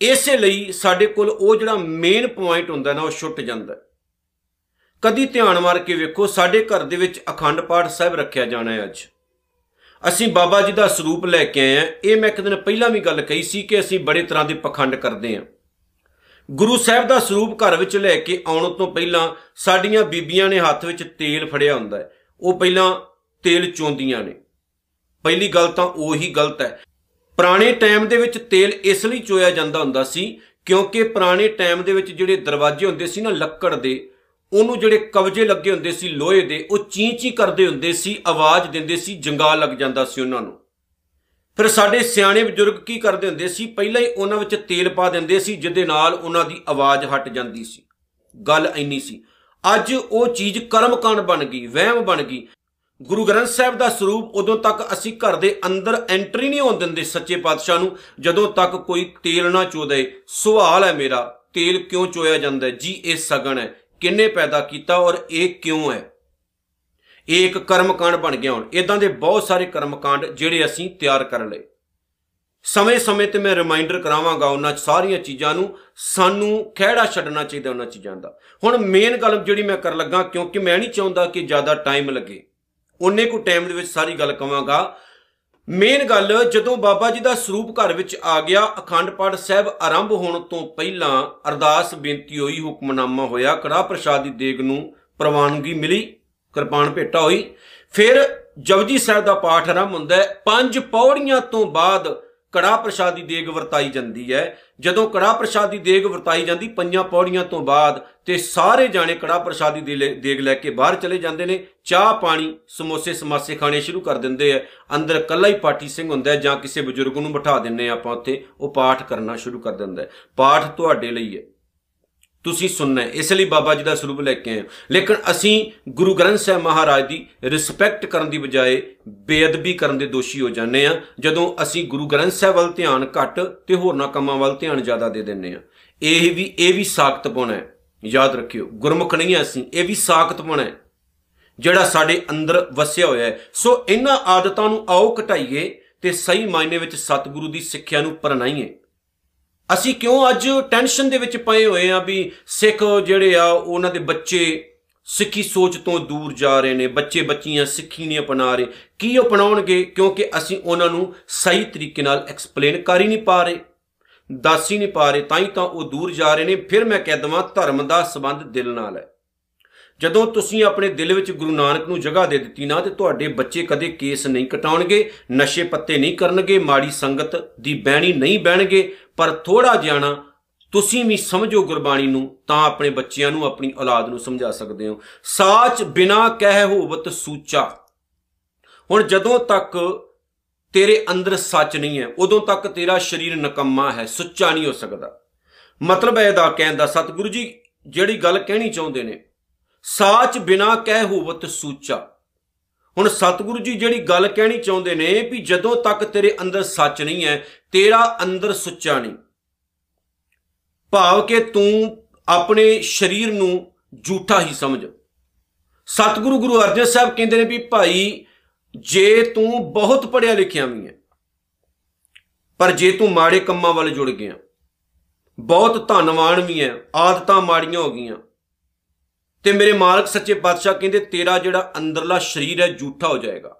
ਇਸੇ ਲਈ ਸਾਡੇ ਕੋਲ ਉਹ ਜਿਹੜਾ ਮੇਨ ਪੁਆਇੰਟ ਹੁੰਦਾ ਨਾ, ਉਹ ਛੁੱਟ ਜਾਂਦਾ ਕਦੀ ਧਿਆਨ ਮਾਰ ਕੇ ਵੇਖੋ, ਸਾਡੇ ਘਰ ਦੇ ਵਿੱਚ ਅਖੰਡ ਪਾਠ ਸਾਹਿਬ ਰੱਖਿਆ ਜਾਣਾ ਹੈ ਅੱਜ। ਅਸੀਂ ਬਾਬਾ ਜੀ ਦਾ ਸਰੂਪ ਲੈ ਕੇ ਆਏ ਆ ਇਹ ਮੈਂ ਇੱਕ ਦਿਨ ਪਹਿਲਾਂ ਵੀ ਗੱਲ ਕਹੀ ਸੀ ਕਿ ਅਸੀਂ ਬੜੇ ਤਰ੍ਹਾਂ ਦੇ ਪਖੰਡ ਕਰਦੇ ਆ ਗੁਰੂ ਸਾਹਿਬ ਦਾ ਸਰੂਪ ਘਰ ਵਿੱਚ ਲੈ ਕੇ ਆਉਣ ਤੋਂ ਪਹਿਲਾਂ ਸਾਡੀਆਂ ਬੀਬੀਆਂ ਨੇ ਹੱਥ ਵਿੱਚ ਤੇਲ ਫੜਿਆ ਹੁੰਦਾ ਹੈ। ਉਹ ਪਹਿਲਾਂ ਤੇਲ ਚੋਂਦੀਆਂ ਨੇ। ਪਹਿਲੀ ਗੱਲ ਤਾਂ ਉਹੀ ਗਲਤ ਹੈ। ਪੁਰਾਣੇ ਟਾਈਮ ਦੇ ਵਿੱਚ ਤੇਲ ਇਸ ਲਈ ਚੋਇਆ ਜਾਂਦਾ ਹੁੰਦਾ ਸੀ ਕਿਉਂਕਿ ਪੁਰਾਣੇ ਟਾਈਮ ਦੇ ਵਿੱਚ ਜਿਹੜੇ ਦਰਵਾਜ਼ੇ ਹੁੰਦੇ ਸੀ ਨਾ ਲੱਕੜ ਦੇ ਉਹਨੂੰ ਜਿਹੜੇ ਕਵਜੇ ਲੱਗੇ ਹੁੰਦੇ ਸੀ ਲੋਹੇ ਦੇ, ਉਹ ਚੀਂ ਚੀਂ ਕਰਦੇ ਹੁੰਦੇ ਸੀ, ਆਵਾਜ਼ ਦਿੰਦੇ ਸੀ ਜੰਗਾ ਲੱਗ ਜਾਂਦਾ ਸੀ ਉਹਨਾਂ ਨੂੰ। ਫਿਰ ਸਾਡੇ ਸਿਆਣੇ ਬਜ਼ੁਰਗ ਕੀ ਕਰਦੇ ਹੁੰਦੇ ਸੀ? ਪਹਿਲਾਂ ਹੀ ਉਹਨਾਂ ਵਿੱਚ ਤੇਲ ਪਾ ਦਿੰਦੇ ਸੀ, ਜਿਹਦੇ ਨਾਲ ਉਹਨਾਂ ਦੀ ਆਵਾਜ਼ ਹਟ ਜਾਂਦੀ ਸੀ। ਗੱਲ ਇੰਨੀ ਸੀ। ਅੱਜ ਉਹ ਚੀਜ਼ ਕਰਮਕਾਂਡ ਬਣ ਗਈ, ਵਹਿਮ ਬਣ ਗਈ। ਗੁਰੂ ਗ੍ਰੰਥ ਸਾਹਿਬ ਦਾ ਸਰੂਪ ਉਦੋਂ ਤੱਕ ਅਸੀਂ ਘਰ ਦੇ ਅੰਦਰ ਐਂਟਰੀ ਨਹੀਂ ਹੋਣ ਦਿੰਦੇ ਸੱਚੇ ਪਾਤਸ਼ਾਹ ਨੂੰ, ਜਦੋਂ ਤੱਕ ਕੋਈ ਤੇਲ ਨਾ ਚੋਦੇ ਸਵਾਲ ਹੈ ਮੇਰਾ, ਤੇਲ ਕਿਉਂ ਚੋਇਆ ਜਾਂਦਾ ਜੀ, ਇਹ ਸਗਣ ਹੈ। ਕਿੰਨੇ ਪੈਦਾ ਕੀਤਾ ਔਰ ਇਹ ਕਿਉਂ ਹੈ? ਇਹ ਇੱਕ ਕਰਮਕਾਂਡ ਬਣ ਗਿਆ ਹੁਣ। ਇਦਾਂ ਦੇ ਬਹੁਤ ਸਾਰੇ ਕਰਮਕਾਂਡ ਜਿਹੜੇ ਅਸੀਂ ਤਿਆਰ ਕਰ ਲਏ। ਸਮੇਂ-ਸਮੇਂ ਤੇ ਮੈਂ ਰਿਮਾਈਂਡਰ ਕਰਾਵਾਂਗਾ ਉਹਨਾਂ ਸਾਰੀਆਂ ਚੀਜ਼ਾਂ ਨੂੰ। ਸਾਨੂੰ ਖਿਹੜਾ ਛੱਡਣਾ ਚਾਹੀਦਾ ਉਹਨਾਂ ਚੀਜ਼ਾਂ ਦਾ। ਹੁਣ ਮੇਨ ਗੱਲ ਜਿਹੜੀ ਮੈਂ ਕਰ ਲੱਗਾ ਕਿਉਂਕਿ ਮੈਂ ਨਹੀਂ ਚਾਹੁੰਦਾ ਕਿ ਜ਼ਿਆਦਾ ਟਾਈਮ ਲੱਗੇ। ਉਹਨੇ ਕੋ ਟਾਈਮ ਦੇ ਵਿੱਚ ਸਾਰੀ ਗੱਲ ਕਵਾਂਗਾ। ਮੇਨ ਗੱਲ, ਜਦੋਂ ਬਾਬਾ ਜੀ ਦਾ ਸਰੂਪ ਘਰ ਵਿੱਚ ਆ ਗਿਆ, ਅਖੰਡ ਪਾਠ ਸਾਹਿਬ ਆਰੰਭ ਹੋਣ ਤੋਂ ਪਹਿਲਾਂ ਅਰਦਾਸ ਬੇਨਤੀ ਹੋਈ, ਹੁਕਮਨਾਮਾ ਹੋਇਆ ਕੜਾ ਪ੍ਰਸ਼ਾਦੀ ਦੇਗ ਨੂੰ ਪ੍ਰਵਾਨਗੀ ਮਿਲੀ, ਕਿਰਪਾਨ ਭੇਟਾ ਹੋਈ। ਫਿਰ ਜਪਜੀ ਸਾਹਿਬ ਦਾ ਪਾਠ ਆਰੰਭ ਹੁੰਦਾ ਹੈ। ਪੰਜ ਪੌੜੀਆਂ ਤੋਂ ਬਾਅਦ ਕੜਾ ਪ੍ਰਸ਼ਾਦੀ ਦੇਗ ਵਰਤਾਈ ਜਾਂਦੀ ਹੈ। ਜਦੋਂ ਕੜਾ ਪ੍ਰਸ਼ਾਦੀ ਦੇਗ ਵਰਤਾਈ ਜਾਂਦੀ, ਪੰਜਾਂ ਪੌੜੀਆਂ ਤੋਂ ਬਾਅਦ ਤੇ ਸਾਰੇ ਜਾਣੇ ਕੜਾ ਪ੍ਰਸ਼ਾਦੀ ਦੇਗ ਲੈ ਕੇ ਬਾਹਰ ਚਲੇ ਜਾਂਦੇ ਨੇ। ਚਾਹ, ਪਾਣੀ, ਸਮੋਸੇ, ਸਮਾਸੇ ਖਾਣੇ ਸ਼ੁਰੂ ਕਰ ਦਿੰਦੇ ਆ ਅੰਦਰ ਕੱਲਾ ਹੀ ਪਾਠੀ ਸਿੰਘ ਹੁੰਦਾ ਜਾਂ ਕਿਸੇ ਬਜ਼ੁਰਗ ਨੂੰ ਬਿਠਾ ਦਿੰਨੇ ਆਪਾਂ ਉੱਥੇ। ਉਹ ਪਾਠ ਕਰਨਾ ਸ਼ੁਰੂ ਕਰ ਦਿੰਦਾ ਪਾਠ ਤੁਹਾਡੇ ਲਈ ਹੈ। ਤੁਸੀਂ ਸੁਣਨਾ ਹੈ। ਇਸ ਲਈ ਬਾਬਾ ਜੀ ਦਾ ਸਰੂਪ ਲੈ ਕੇ ਆਏ ਲੇਕਿਨ ਅਸੀਂ ਗੁਰੂ ਗ੍ਰੰਥ ਸਾਹਿਬ ਮਹਾਰਾਜ ਦੀ ਰਿਸਪੈਕਟ ਕਰਨ ਦੀ ਬਜਾਏ ਬੇਅਦਬੀ ਕਰਨ ਦੇ ਦੋਸ਼ੀ ਹੋ ਜਾਂਦੇ ਆ ਜਦੋਂ ਅਸੀਂ ਗੁਰੂ ਗ੍ਰੰਥ ਸਾਹਿਬ ਵੱਲ ਧਿਆਨ ਘੱਟ ਤੇ ਹੋਰਨਾਂ ਕੰਮਾਂ ਵੱਲ ਧਿਆਨ ਜ਼ਿਆਦਾ ਦੇ ਦਿੰਨੇ ਆ ਇਹ ਵੀ ਇਹ ਵੀ ਸਾਖਤਪੁਣ ਹੈ। ਯਾਦ ਰੱਖਿਓ, ਗੁਰਮੁਖ ਨਹੀਂ ਅਸੀਂ, ਇਹ ਵੀ ਸਾਖਤਪੁਣ ਹੈ। ਜਿਹੜਾ ਸਾਡੇ ਅੰਦਰ ਵਸਿਆ ਹੋਇਆ ਹੈ। ਸੋ ਇਹਨਾਂ ਆਦਤਾਂ ਨੂੰ ਆਓ ਘਟਾਈਏ ਤੇ ਸਹੀ ਮਾਇਨੇ ਵਿੱਚ ਸਤਿਗੁਰੂ ਦੀ ਸਿੱਖਿਆ ਨੂੰ ਪਰਨਾਈਏ ਅਸੀਂ ਕਿਉਂ ਅੱਜ ਟੈਨਸ਼ਨ ਦੇ ਵਿੱਚ ਪਏ ਹੋਏ ਆ ਵੀ ਸਿੱਖ ਜਿਹੜੇ ਆ, ਉਹਨਾਂ ਦੇ ਬੱਚੇ ਸਿੱਖੀ ਸੋਚ ਤੋਂ ਦੂਰ ਜਾ ਰਹੇ ਨੇ, ਬੱਚੇ ਬੱਚੀਆਂ ਸਿੱਖੀ ਨਹੀਂ ਅਪਣਾ ਰਹੇ। ਕੀ ਅਪਣਾਉਣਗੇ? ਕਿਉਂਕਿ ਅਸੀਂ ਉਹਨਾਂ ਨੂੰ ਸਹੀ ਤਰੀਕੇ ਨਾਲ ਐਕਸਪਲੇਨ ਕਰ ਹੀ ਨਹੀਂ ਪਾ ਰਹੇ, ਦੱਸ ਹੀ ਨਹੀਂ ਪਾ ਰਹੇ, ਤਾਂ ਹੀ ਤਾਂ ਉਹ ਦੂਰ ਜਾ ਰਹੇ ਨੇ। ਫਿਰ ਮੈਂ ਕਹਿ ਦਵਾਂ, ਧਰਮ ਦਾ ਸਬੰਧ ਦਿਲ ਨਾਲ ਹੈ। ਜਦੋਂ ਤੁਸੀਂ ਆਪਣੇ ਦਿਲ ਵਿੱਚ ਗੁਰੂ ਨਾਨਕ ਨੂੰ ਜਗ੍ਹਾ ਦੇ ਦਿੱਤੀ ਨਾ, ਤੇ ਤੁਹਾਡੇ ਬੱਚੇ ਕਦੇ ਕੇਸ ਨਹੀਂ ਕਟਾਉਣਗੇ, ਨਸ਼ੇ ਪੱਤੇ ਨਹੀਂ ਕਰਨਗੇ, ਮਾੜੀ ਸੰਗਤ ਦੀ ਬਹਿਣੀ ਨਹੀਂ ਬਹਿਣਗੇ ਪਰ ਥੋੜਾ ਜਿਆਣਾ ਤੁਸੀਂ ਵੀ ਸਮਝੋ ਗੁਰਬਾਣੀ ਨੂੰ, ਤਾਂ ਆਪਣੇ ਬੱਚਿਆਂ ਨੂੰ, ਆਪਣੀ ਔਲਾਦ ਨੂੰ ਸਮਝਾ ਸਕਦੇ ਹੋ। ਸਾਚ ਬਿਨਾ ਕਹਿ ਹੋਵਤ ਸੂਚਾ। ਹੁਣ ਜਦੋਂ ਤੱਕ ਤੇਰੇ ਅੰਦਰ ਸੱਚ ਨਹੀਂ ਹੈ, ਉਦੋਂ ਤੱਕ ਤੇਰਾ ਸਰੀਰ ਨਕਮਾ ਹੈ, ਸੁੱਚਾ ਨਹੀਂ ਹੋ ਸਕਦਾ। ਮਤਲਬ ਹੈ ਇਹਦਾ ਕਹਿਣ ਦਾ, ਸਤਿਗੁਰੂ ਜੀ, ਜਿਹੜੀ ਗੱਲ ਕਹਿਣੀ ਚਾਹੁੰਦੇ ਨੇ, ਸਾਚ ਬਿਨਾ ਕਹਿ ਹੋਵਤ ਸੂਚਾ। ਹੁਣ ਸਤਿਗੁਰੂ ਜੀ ਜਿਹੜੀ ਗੱਲ ਕਹਿਣੀ ਚਾਹੁੰਦੇ ਨੇ ਵੀ ਜਦੋਂ ਤੱਕ ਤੇਰੇ ਅੰਦਰ ਸੱਚ ਨਹੀਂ ਹੈ, ਤੇਰਾ ਅੰਦਰ ਸੁੱਚਾ ਨਹੀਂ। ਭਾਵ ਕਿ ਤੂੰ ਆਪਣੇ ਸਰੀਰ ਨੂੰ ਝੂਠਾ ਹੀ ਸਮਝ। ਸਤਿਗੁਰੂ ਗੁਰੂ ਅਰਜਨ ਸਾਹਿਬ ਕਹਿੰਦੇ ਨੇ ਵੀ ਭਾਈ, ਜੇ ਤੂੰ ਬਹੁਤ ਪੜਿਆ ਲਿਖਿਆ ਵੀ ਹੈ, ਪਰ ਜੇ ਤੂੰ ਮਾੜੇ ਕੰਮਾਂ ਵੱਲ ਜੁੜ ਗਿਆ, ਬਹੁਤ ਧਨਵਾਨ ਵੀ ਹੈ, ਆਦਤਾਂ ਮਾੜੀਆਂ ਹੋ ਗਈਆਂ ਤੇ ਮੇਰੇ ਮਾਲਕ ਸੱਚੇ ਪਾਤਸ਼ਾਹ ਕਹਿੰਦੇ, ਤੇਰਾ ਜਿਹੜਾ ਅੰਦਰਲਾ ਸਰੀਰ ਹੈ ਝੂਠਾ ਹੋ ਜਾਏਗਾ,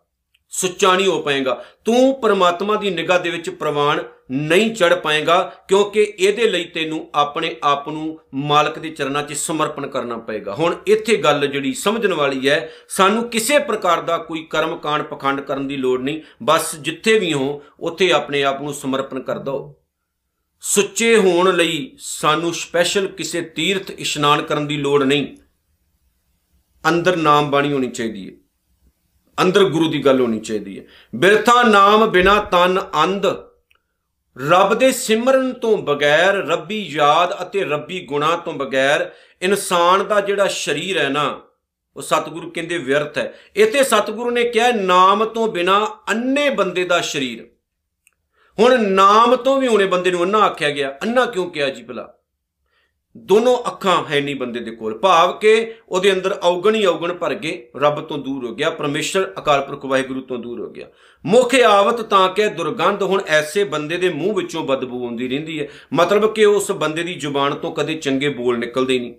ਸੁੱਚਾ ਨਹੀਂ ਹੋ ਪਾਏਗਾ। ਤੂੰ ਪਰਮਾਤਮਾ ਦੀ ਨਿਗਾਹ ਦੇ ਵਿੱਚ ਪ੍ਰਵਾਨ ਨਹੀਂ ਚੜ ਪਾਏਗਾ, ਕਿਉਂਕਿ ਇਹਦੇ ਲਈ ਤੈਨੂੰ ਆਪਣੇ ਆਪ ਨੂੰ ਮਾਲਕ ਦੇ ਚਰਨਾਂ 'ਚ ਸਮਰਪਣ ਕਰਨਾ ਪਏਗਾ। ਹੁਣ ਇੱਥੇ ਗੱਲ ਜਿਹੜੀ ਸਮਝਣ ਵਾਲੀ ਹੈ, ਸਾਨੂੰ ਕਿਸੇ ਪ੍ਰਕਾਰ ਦਾ ਕੋਈ ਕਰਮ ਕਾਂਡ ਪਖੰਡ ਕਰਨ ਦੀ ਲੋੜ ਨਹੀਂ। ਬਸ ਜਿੱਥੇ ਵੀ ਹੋ, ਉੱਥੇ ਆਪਣੇ ਆਪ ਨੂੰ ਸਮਰਪਣ ਕਰ ਦੋ। ਸੁੱਚੇ ਹੋਣ ਲਈ ਸਾਨੂੰ ਸਪੈਸ਼ਲ ਕਿਸੇ ਤੀਰਥ ਇਸ਼ਨਾਨ ਕਰਨ ਦੀ ਲੋੜ ਨਹੀਂ। ਅੰਦਰ ਨਾਮ ਬਾਣੀ ਹੋਣੀ ਚਾਹੀਦੀ ਹੈ। ਅੰਦਰ ਗੁਰੂ ਦੀ ਗੱਲ ਹੋਣੀ ਚਾਹੀਦੀ ਹੈ। ਬਿਰਥਾ ਨਾਮ ਬਿਨਾ ਤਨ ਅੰਧ, ਰੱਬ ਦੇ ਸਿਮਰਨ ਤੋਂ ਬਗੈਰ ਰੱਬੀ ਯਾਦ ਅਤੇ ਰੱਬੀ ਗੁਣਾ ਤੋਂ ਬਗੈਰ ਇਨਸਾਨ ਦਾ ਜਿਹੜਾ ਸਰੀਰ ਹੈ ਨਾ, ਉਹ ਸਤਿਗੁਰੂ ਕਹਿੰਦੇ ਵਿਅਰਥ ਹੈ। ਇਥੇ ਸਤਿਗੁਰੂ ਨੇ ਕਿਹਾ, ਨਾਮ ਤੋਂ ਬਿਨਾ ਅੰਨੇ ਬੰਦੇ ਦਾ ਸਰੀਰ। ਹੁਣ ਨਾਮ ਤੋਂ ਵੀ ਹੋਣੇ ਬੰਦੇ ਨੂੰ ਅੰਨਾ ਆਖਿਆ ਗਿਆ, ਅੰਨਾ ਕਿਉਂ ਕਿਹਾ ਜੀ ਭਲਾ? ਦੋਨੋਂ ਅੱਖਾਂ ਹੈ ਨਹੀਂ ਬੰਦੇ ਦੇ ਕੋਲ। ਭਾਵ ਕਿ ਉਹਦੇ ਅੰਦਰ ਔਗਣ ਹੀ ਔਗਣ ਭਰ ਗਏ ਰੱਬ ਤੋਂ ਦੂਰ ਹੋ ਗਿਆ, ਪਰਮੇਸ਼ਰ, ਅਕਾਲ ਪੁਰਖ, ਵਾਹਿਗੁਰੂ ਤੋਂ ਦੂਰ ਹੋ ਗਿਆ। ਮੁਖ ਆਵਤ ਤਾਂ ਕਿ ਦੁਰਗੰਧ ਹੁਣ ਐਸੇ ਬੰਦੇ ਦੇ ਮੂੰਹ ਵਿੱਚੋਂ ਬਦਬੂ ਆਉਂਦੀ ਰਹਿੰਦੀ ਹੈ। ਮਤਲਬ ਕਿ ਉਸ ਬੰਦੇ ਦੀ ਜ਼ੁਬਾਨ ਤੋਂ ਕਦੇ ਚੰਗੇ ਬੋਲ ਨਿਕਲਦੇ ਨਹੀਂ।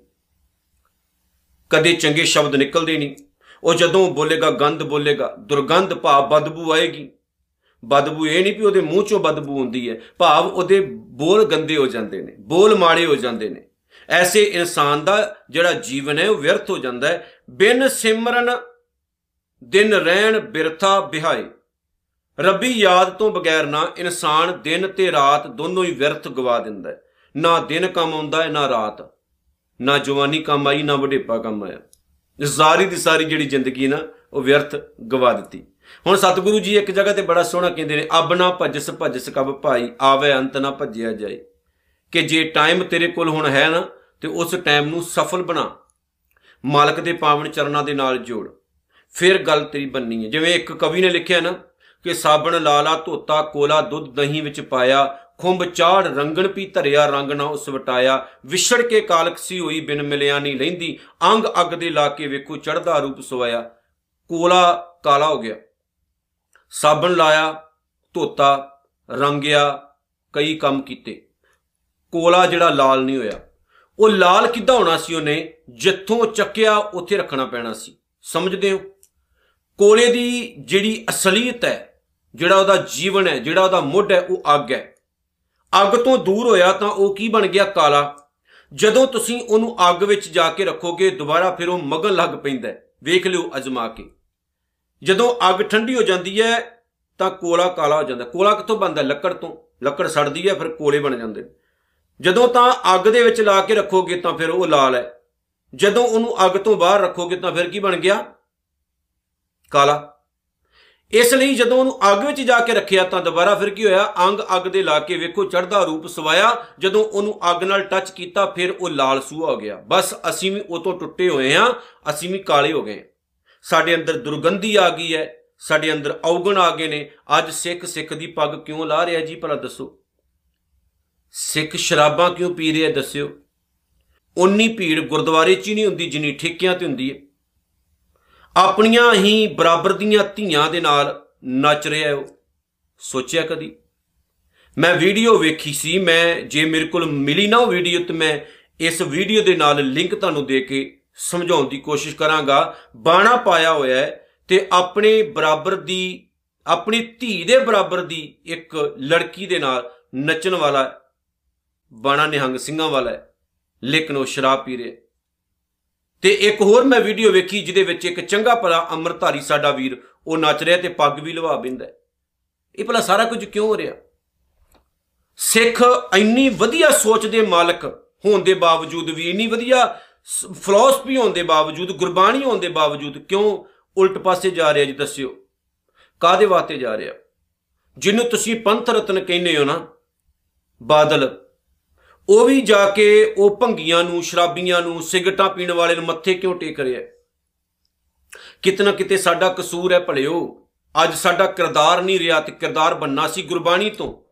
ਕਦੇ ਚੰਗੇ ਸ਼ਬਦ ਨਿਕਲਦੇ ਨਹੀਂ। ਉਹ ਜਦੋਂ ਬੋਲੇਗਾ, ਗੰਧ ਬੋਲੇਗਾ, ਦੁਰਗੰਧ ਭਾਵ ਬਦਬੂ ਆਏਗੀ। ਬਦਬੂ ਇਹ ਨਹੀਂ ਵੀ ਉਹਦੇ ਮੂੰਹ ਚੋਂ ਬਦਬੂ ਹੁੰਦੀ ਹੈ। ਭਾਵ ਉਹਦੇ ਬੋਲ ਗੰਦੇ ਹੋ ਜਾਂਦੇ ਨੇ, ਬੋਲ ਮਾੜੇ ਹੋ ਜਾਂਦੇ ਨੇ। ਐਸੇ ਇਨਸਾਨ ਦਾ ਜਿਹੜਾ ਜੀਵਨ ਹੈ, ਉਹ ਵਿਅਰਥ ਹੋ ਜਾਂਦਾ ਹੈ। ਬਿਨ ਸਿਮਰਨ, ਦਿਨ ਰਹਿਣ ਬਿਰਥਾ ਬਿਹਾਈ ਰੱਬੀ ਯਾਦ ਤੋਂ ਬਗੈਰ ਨਾ ਇਨਸਾਨ ਦਿਨ ਤੇ ਰਾਤ ਦੋਨੋਂ ਹੀ ਵਿਅਰਥ ਗਵਾ ਦਿੰਦਾ ਹੈ। ਨਾ ਦਿਨ ਕੰਮ ਆਉਂਦਾ ਹੈ, ਨਾ ਰਾਤ। ਨਾ ਜਵਾਨੀ ਕੰਮ ਆਈ, ਨਾ ਵਡੇਪਾ ਕੰਮ ਆਇਆ। ਜ਼ਾਰੀ ਦੀ ਸਾਰੀ ਜਿਹੜੀ ਜ਼ਿੰਦਗੀ ਨਾ, ਉਹ ਵਿਅਰਥ ਗਵਾ ਦਿੱਤੀ। ਹੁਣ ਸਤਿਗੁਰੂ ਜੀ ਇੱਕ ਜਗ੍ਹਾ ਤੇ ਬੜਾ ਸੋਹਣਾ ਕਹਿੰਦੇ ਨੇ, ਅਬ ਨਾ ਭਜਸ ਭਜਸ ਕਬ ਭਾਈ, ਆਵੇ ਅੰਤ ਨਾ ਭਜਿਆ ਜਾਏ। ਕਿ ਜੇ ਟਾਈਮ ਤੇਰੇ ਕੋਲ ਹੁਣ ਹੈ ਨਾ ਤੇ ਉਸ ਟਾਈਮ ਨੂੰ ਸਫਲ ਬਣਾ। ਮਾਲਕ ਦੇ ਪਾਵਨ ਚਰਨਾਂ ਦੇ ਨਾਲ ਜੋੜ। ਫਿਰ ਗੱਲ ਤੇਰੀ ਬੰਨੀ ਹੈ। ਜਿਵੇਂ ਇੱਕ ਕਵੀ ਨੇ ਲਿਖਿਆ ਨਾ ਕਿ ਸਾਬਣ ਲਾਲਾ ਧੋਤਾ, ਕੋਲਾ ਦੁੱਧ ਦਹੀਂ ਵਿੱਚ ਪਾਇਆ ਖੁੰਬ ਚਾੜ ਰੰਗਣ ਪੀ ਧਰਿਆ, ਰੰਗ ਨਾ ਉਸ ਵਟਾਇਆ। ਵਿਛੜ ਕੇ ਕਾਲਕਸੀ ਹੋਈ, ਬਿਨ ਮਿਲਿਆ ਨਹੀਂ ਲੈਂਦੀ। ਅੰਗ ਅੱਗ ਦੇ ਲਾ ਕੇ ਵੇਖੋ ਚੜਦਾ ਰੂਪ ਸਵਾਇਆ। ਕੋਲਾ ਕਾਲਾ ਹੋ ਗਿਆ। ਸਾਬਣ ਲਾਇਆ, ਧੋਤਾ, ਰੰਗਿਆ, ਕਈ ਕੰਮ ਕੀਤੇ। ਕੋਲਾ ਜਿਹੜਾ ਲਾਲ ਨਹੀਂ ਹੋਇਆ। ਉਹ ਲਾਲ ਕਿੱਦਾਂ ਹੋਣਾ ਸੀ ਉਹਨੇ? ਜਿੱਥੋਂ ਚੱਕਿਆ, ਉੱਥੇ ਰੱਖਣਾ ਪੈਣਾ ਸੀ। ਸਮਝਦੇ ਹੋ? ਕੋਲੇ ਦੀ ਜਿਹੜੀ ਅਸਲੀਅਤ ਹੈ, ਜਿਹੜਾ ਉਹਦਾ ਜੀਵਨ ਹੈ, ਜਿਹੜਾ ਉਹਦਾ ਮੁੱਢ ਹੈ, ਉਹ ਅੱਗ ਹੈ। ਅੱਗ ਤੋਂ ਦੂਰ ਹੋਇਆ ਤਾਂ ਉਹ ਕੀ ਬਣ ਗਿਆ ਕਾਲਾ? ਜਦੋਂ ਤੁਸੀਂ ਉਹਨੂੰ ਅੱਗ ਵਿੱਚ ਜਾ ਕੇ ਰੱਖੋਗੇ, ਦੁਬਾਰਾ ਫਿਰ ਉਹ ਮਗਨ ਲੱਗ ਪੈਂਦਾ ਹੈ। ਵੇਖ ਲਿਓ ਅਜਮਾ ਕੇ। ਜਦੋਂ ਅੱਗ ਠੰਡੀ ਹੋ ਜਾਂਦੀ ਹੈ, ਤਾਂ ਕੋਲਾ ਕਾਲਾ ਹੋ ਜਾਂਦਾ। ਕੋਲਾ ਕਿੱਥੋਂ ਬਣਦਾ? ਲੱਕੜ ਤੋਂ। ਲੱਕੜ ਸੜਦੀ ਹੈ, ਫਿਰ ਕੋਲੇ ਬਣ ਜਾਂਦੇ ਜਦੋਂ ਤਾਂ ਅੱਗ ਦੇ ਵਿੱਚ ਲਾ ਕੇ ਰੱਖੋਗੇ ਤਾਂ ਫਿਰ ਉਹ ਲਾਲ ਹੈ। ਜਦੋਂ ਉਹਨੂੰ ਅੱਗ ਤੋਂ ਬਾਹਰ ਰੱਖੋਗੇ ਤਾਂ ਫਿਰ ਕੀ ਬਣ ਗਿਆ? ਕਾਲਾ। ਇਸ ਲਈ ਜਦੋਂ ਉਹਨੂੰ ਅੱਗ ਵਿੱਚ ਜਾ ਕੇ ਰੱਖਿਆ ਤਾਂ ਦੁਬਾਰਾ ਫਿਰ ਕੀ ਹੋਇਆ? ਅੰਗ ਅੱਗ ਦੇ ਲਾ ਕੇ ਵੇਖੋ ਚੜਦਾ ਰੂਪ ਸਵਾਇਆ। ਜਦੋਂ ਉਹਨੂੰ ਅੱਗ ਨਾਲ ਟੱਚ ਕੀਤਾ, ਫਿਰ ਉਹ ਲਾਲ ਸੂਹਾ ਹੋ ਗਿਆ। ਬਸ ਅਸੀਂ ਵੀ ਉਹ ਤੋਂ ਟੁੱਟੇ ਹੋਏ ਹਾਂ। ਅਸੀਂ ਵੀ ਕਾਲੇ ਹੋ ਗਏ ਸਾਡੇ ਅੰਦਰ ਦੁਰਗੰਧੀ ਆ ਗਈ ਹੈ। ਸਾਡੇ ਅੰਦਰ ਔਗਣ ਆ ਗਏ ਨੇ। ਅੱਜ ਸਿੱਖ ਸਿੱਖ ਦੀ ਪੱਗ ਕਿਉਂ ਲਾ ਰਿਹਾ ਜੀ? ਭਲਾ ਦੱਸੋ। ਸਿੱਖ ਸ਼ਰਾਬਾਂ ਕਿਉਂ ਪੀ ਰਿਹਾ ਦੱਸਿਓ? ਉਨੀ ਭੀੜ ਗੁਰਦੁਆਰੇ 'ਚ ਹੀ ਨਹੀਂ ਹੁੰਦੀ ਜਿੰਨੀ ਠੇਕਿਆਂ ਤੇ ਹੁੰਦੀ ਹੈ। ਆਪਣੀਆਂ ਹੀ ਬਰਾਬਰ ਦੀਆਂ ਧੀਆਂ ਦੇ ਨਾਲ ਨੱਚ ਰਿਹਾ ਉਹ। ਸੋਚਿਆ ਕਦੀ? ਮੈਂ ਵੀਡੀਓ ਵੇਖੀ ਸੀ, ਮੈਂ ਜੇ ਮੇਰੇ ਕੋਲ ਮਿਲੀ ਨਾ ਉਹ ਵੀਡੀਓ ਤੇ ਮੈਂ ਇਸ ਵੀਡੀਓ ਦੇ ਨਾਲ ਲਿੰਕ ਤੁਹਾਨੂੰ ਦੇ ਕੇ ਸਮਝਾਉਣ ਦੀ ਕੋਸ਼ਿਸ਼ ਕਰਾਂਗਾ। ਬਾਣਾ ਪਾਇਆ ਹੋਇਆ ਹੈ ਤੇ ਆਪਣੇ ਬਰਾਬਰ ਦੀ, ਆਪਣੀ ਧੀ ਦੇ ਬਰਾਬਰ ਦੀ ਇੱਕ ਲੜਕੀ ਦੇ ਨਾਲ ਨੱਚਣ ਵਾਲਾ ਬਾਣਾ ਨਿਹੰਗ ਸਿੰਘਾਂ ਵਾਲਾ ਹੈ, ਲੇਕਿਨ ਉਹ ਸ਼ਰਾਬ ਪੀ ਰਿਹਾ ਤੇ ਇੱਕ ਹੋਰ ਮੈਂ ਵੀਡੀਓ ਵੇਖੀ, ਜਿਹਦੇ ਵਿੱਚ ਇੱਕ ਚੰਗਾ ਭਲਾ ਅੰਮ੍ਰਿਤਧਾਰੀ ਸਾਡਾ ਵੀਰ, ਉਹ ਨੱਚ ਰਿਹਾ ਤੇ ਪੱਗ ਵੀ ਲਵਾ ਬਿੰਦਾ ਇਹ ਭਲਾ ਸਾਰਾ ਕੁਝ ਕਿਉਂ ਹੋ ਰਿਹਾ? ਸਿੱਖ ਇੰਨੀ ਵਧੀਆ ਸੋਚ ਦੇ ਮਾਲਕ ਹੋਣ ਦੇ ਬਾਵਜੂਦ ਵੀ, ਇੰਨੀ ਵਧੀਆ ਫਿਲਾਸਫੀ ਹੋਣ ਦੇ ਬਾਵਜੂਦ, ਗੁਰਬਾਣੀ ਹੋਣ ਦੇ ਬਾਵਜੂਦ ਕਿਉਂ ਉਲਟ ਪਾਸੇ ਜਾ ਰਿਹਾ ਜੀ ਦੱਸਿਓ? ਕਾਦੇ ਵਾਸਤੇ ਜਾ ਰਿਹਾ? ਜਿਹਨੂੰ ਤੁਸੀਂ ਪੰਥ ਰਤਨ ਕਹਿੰਦੇ ਹੋ ਨਾ, ਬਾਦਲ ਉਹ ਵੀ ਜਾ ਕੇ ਉਹ ਭੰਗੀਆਂ ਨੂੰ, ਸ਼ਰਾਬੀਆਂ ਨੂੰ, ਸਿਗਰਟਾਂ ਪੀਣ ਵਾਲੇ ਨੂੰ ਮੱਥੇ ਕਿਉਂ ਟੇਕ ਰਿਹਾ ਕਿਤਨਾ ਕਿਤੇ ਸਾਡਾ ਕਸੂਰ ਹੈ ਭਲਿਓ, ਅੱਜ ਸਾਡਾ ਕਿਰਦਾਰ ਨਹੀਂ ਰਿਹਾ ਤੇ ਕਿਰਦਾਰ ਬੰਨਾ ਸੀ ਗੁਰਬਾਣੀ ਤੋਂ।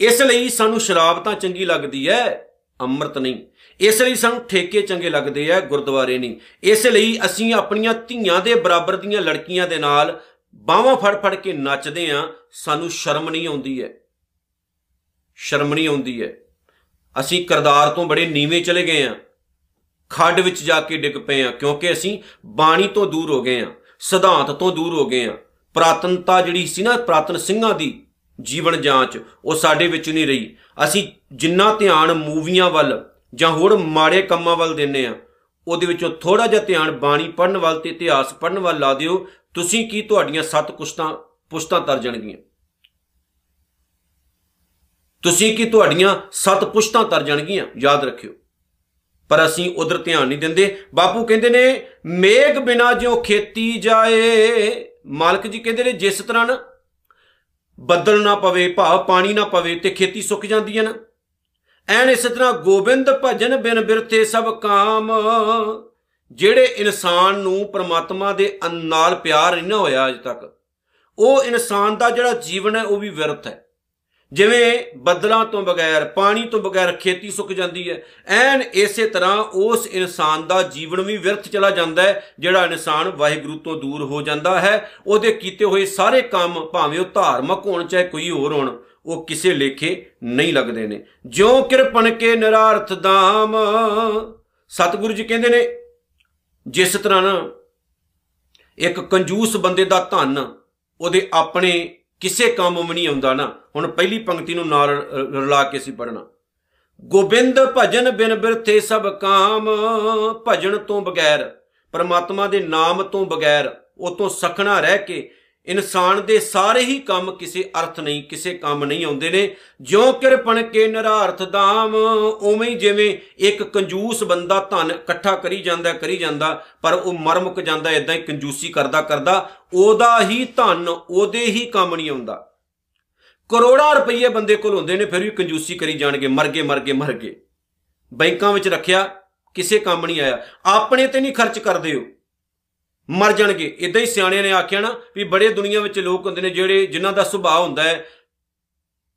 ਇਸ ਲਈ ਸਾਨੂੰ ਸ਼ਰਾਬ ਤਾਂ ਚੰਗੀ ਲੱਗਦੀ ਹੈ, ਅੰਮ੍ਰਿਤ ਨਹੀਂ। ਇਸ ਲਈ ਸਾਨੂੰ ਠੇਕੇ ਚੰਗੇ ਲੱਗਦੇ ਆ ਗੁਰਦੁਆਰੇ ਨਹੀਂ। ਇਸ ਲਈ ਅਸੀਂ ਆਪਣੀਆਂ ਧੀਆਂ ਦੇ ਬਰਾਬਰ ਦੀਆਂ ਲੜਕੀਆਂ ਦੇ ਨਾਲ ਬਾਹਾਂ ਫੜ ਫੜ ਕੇ ਨੱਚਦੇ ਆ ਸਾਨੂੰ ਸ਼ਰਮ ਨਹੀਂ ਆਉਂਦੀ ਹੈ। ਸ਼ਰਮ ਨਹੀਂ ਆਉਂਦੀ ਹੈ। ਅਸੀਂ ਕਰਦਾਰ ਤੋਂ ਬੜੇ ਨੀਵੇਂ ਚਲੇ ਗਏ ਆ। ਖੱਡ ਵਿੱਚ ਜਾ ਕੇ ਡਿੱਗ ਪਏ ਆ, ਕਿਉਂਕਿ ਅਸੀਂ ਬਾਣੀ ਤੋਂ ਦੂਰ ਹੋ ਗਏ ਆ, ਸਿਧਾਂਤ ਤੋਂ ਦੂਰ ਹੋ ਗਏ ਆ। ਪ੍ਰਾਤਨਤਾ ਜਿਹੜੀ ਸੀ ਨਾ, ਪ੍ਰਾਤਨ ਸਿੰਘਾਂ ਦੀ ਜੀਵਨ ਜਾਂਚ, ਉਹ ਸਾਡੇ ਵਿੱਚ ਨਹੀਂ ਰਹੀ। ਅਸੀਂ ਜਿੰਨਾ ਧਿਆਨ ਮੂਵੀਆਂ ਵੱਲ ਜਾਂ ਹੋਰ ਮਾੜੇ ਕੰਮਾਂ ਵੱਲ ਦਿੰਨੇ ਆ, ਉਹਦੇ ਵਿੱਚੋਂ ਥੋੜਾ ਜਿਹਾ ਧਿਆਨ ਬਾਣੀ ਪੜਨ ਵੱਲ ਤੇ ਇਤਿਹਾਸ ਪੜਨ ਵੱਲ ਲਾ ਦਿਓ। ਤੁਸੀਂ ਕੀ ਤੁਹਾਡੀਆਂ ਸੱਤ ਕੁਸ਼ਤਾਂ, ਪੁਸ਼ਤਾਂ ਤਰ ਜਾਣਗੀਆਂ? ਤੁਸੀਂ ਕੀ ਤੁਹਾਡੀਆਂ ਸੱਤ ਪੁਸ਼ਤਾਂ ਤਰ ਜਾਣਗੀਆਂ? ਯਾਦ ਰੱਖਿਓ। ਪਰ ਅਸੀਂ ਉਧਰ ਧਿਆਨ ਨਹੀਂ ਦਿੰਦੇ। ਬਾਪੂ ਕਹਿੰਦੇ ਨੇ, ਮੇਘ ਬਿਨਾ ਜਿਉ ਖੇਤੀ ਜਾਏ। ਮਾਲਕ ਜੀ ਕਹਿੰਦੇ ਨੇ, ਜਿਸ ਤਰ੍ਹਾਂ ਨਾ ਬੱਦਲ ਨਾ ਪਵੇ, ਭਾਵ ਪਾਣੀ ਨਾ ਪਵੇ ਤੇ ਖੇਤੀ ਸੁੱਕ ਜਾਂਦੀ ਹੈ ਨਾ। ਐਨ ਇਸ ਤਰ੍ਹਾਂ ਗੋਬਿੰਦ ਭਜਨ ਬਿਨ ਬਿਰਤੇ ਸਭ ਕਾਮ। ਜਿਹੜੇ ਇਨਸਾਨ ਨੂੰ ਪ੍ਰਮਾਤਮਾ ਦੇ ਨਾਲ ਪਿਆਰ ਨਹੀਂ ਹੋਇਆ ਅਜ ਤੱਕ, ਉਹ ਇਨਸਾਨ ਦਾ ਜਿਹੜਾ ਜੀਵਨ ਹੈ, ਉਹ ਵੀ ਵਿਰਥ ਹੈ। ਜਿਵੇਂ ਬੱਦਲਾਂ ਤੋਂ ਬਗੈਰ, ਪਾਣੀ ਤੋਂ ਬਗੈਰ ਖੇਤੀ ਸੁੱਕ ਜਾਂਦੀ ਹੈ, ਐਨ ਇਸੇ ਤਰ੍ਹਾਂ ਉਸ ਇਨਸਾਨ ਦਾ ਜੀਵਨ ਵੀ ਵਿਅਰਥ ਚਲਾ ਜਾਂਦਾ ਹੈ, ਜਿਹੜਾ ਇਨਸਾਨ ਵਾਹਿਗੁਰੂ ਤੋਂ ਦੂਰ ਹੋ ਜਾਂਦਾ ਹੈ। ਉਹਦੇ ਕੀਤੇ ਹੋਏ ਸਾਰੇ ਕੰਮ ਭਾਵੇਂ ਉਹ ਧਾਰਮਿਕ ਹੋਣ, ਚਾਹੇ ਕੋਈ ਹੋਰ ਹੋਣ, ਉਹ ਕਿਸੇ ਲੇਖੇ ਨਹੀਂ ਲੱਗਦੇ ਨੇ। ਜਿਉ ਕਿਰਪਨ ਕੇ ਨਿਰਾਰਥ ਦਾਮ ਸਤਿਗੁਰੂ ਜੀ ਕਹਿੰਦੇ ਨੇ, ਜਿਸ ਤਰ੍ਹਾਂ ਨਾ ਇੱਕ ਕੰਜੂਸ ਬੰਦੇ ਦਾ ਧਨ, ਉਹਦੇ ਆਪਣੇ ਕਿਸੇ ਕੰਮ ਵੀ ਨਹੀਂ ਆਉਂਦਾ ਨਾ। ਹੁਣ ਪਹਿਲੀ ਪੰਕਤੀ ਨੂੰ ਨਾਲ ਰਲਾ ਕੇ ਸੀ ਪੜਨਾ ਗੋਬਿੰਦ ਭਜਨ ਬਿਨ ਬਿਰਥੇ ਸਭ ਕਾਮ, ਭਜਨ ਤੋਂ ਬਗੈਰ, ਪਰਮਾਤਮਾ ਦੇ ਨਾਮ ਤੋਂ ਬਗੈਰ, ਉਹ ਤੋਂ ਸਖਣਾ ਰਹਿ ਕੇ ਇਨਸਾਨ ਦੇ ਸਾਰੇ ਹੀ ਕੰਮ ਕਿਸੇ ਅਰਥ ਨਹੀਂ, ਕਿਸੇ ਕੰਮ ਨਹੀਂ ਆਉਂਦੇ ਨੇ। ਜਿਉ ਕਿਰਪਣ ਕੇ ਨਿਰਾਰਥ ਦਾਮ ਉਵੇਂ ਜਿਵੇਂ ਇੱਕ ਕੰਜੂਸ ਬੰਦਾ ਧਨ ਇਕੱਠਾ ਕਰੀ ਜਾਂਦਾ ਕਰੀ ਜਾਂਦਾ, ਪਰ ਉਹ ਮਰ ਮੁੱਕ ਜਾਂਦਾ ਇਦਾਂ ਹੀ ਕੰਜੂਸੀ ਕਰਦਾ ਕਰਦਾ, ਉਹਦਾ ਹੀ ਧਨ, ਉਹਦੇ ਹੀ ਕੰਮ ਨਹੀਂ ਆਉਂਦਾ। ਕਰੋੜਾਂ ਰੁਪਏ ਬੰਦੇ ਕੋਲ ਹੁੰਦੇ ਨੇ, ਫਿਰ ਵੀ ਕੰਜੂਸੀ ਕਰੀ ਜਾਣਗੇ, ਮਰ ਗਏ ਮਰ ਗਏ ਮਰ ਗਏ। ਬੈਂਕਾਂ ਵਿੱਚ ਰੱਖਿਆ, ਕਿਸੇ ਕੰਮ ਨਹੀਂ ਆਇਆ। ਆਪਣੇ ਤੇ ਨਹੀਂ ਖਰਚ ਕਰਦੇ ਹੋ ਮਰ ਜਾਣਗੇ। ਇਦਾਂ ਹੀ ਸਿਆਣਿਆਂ ਨੇ ਆਖਿਆ ਨਾ ਵੀ ਬੜੇ ਦੁਨੀਆ ਵਿੱਚ ਲੋਕ ਹੁੰਦੇ ਨੇ ਜਿਹੜੇ ਜਿਨ੍ਹਾਂ ਦਾ ਸੁਭਾਅ ਹੁੰਦਾ ਹੈ,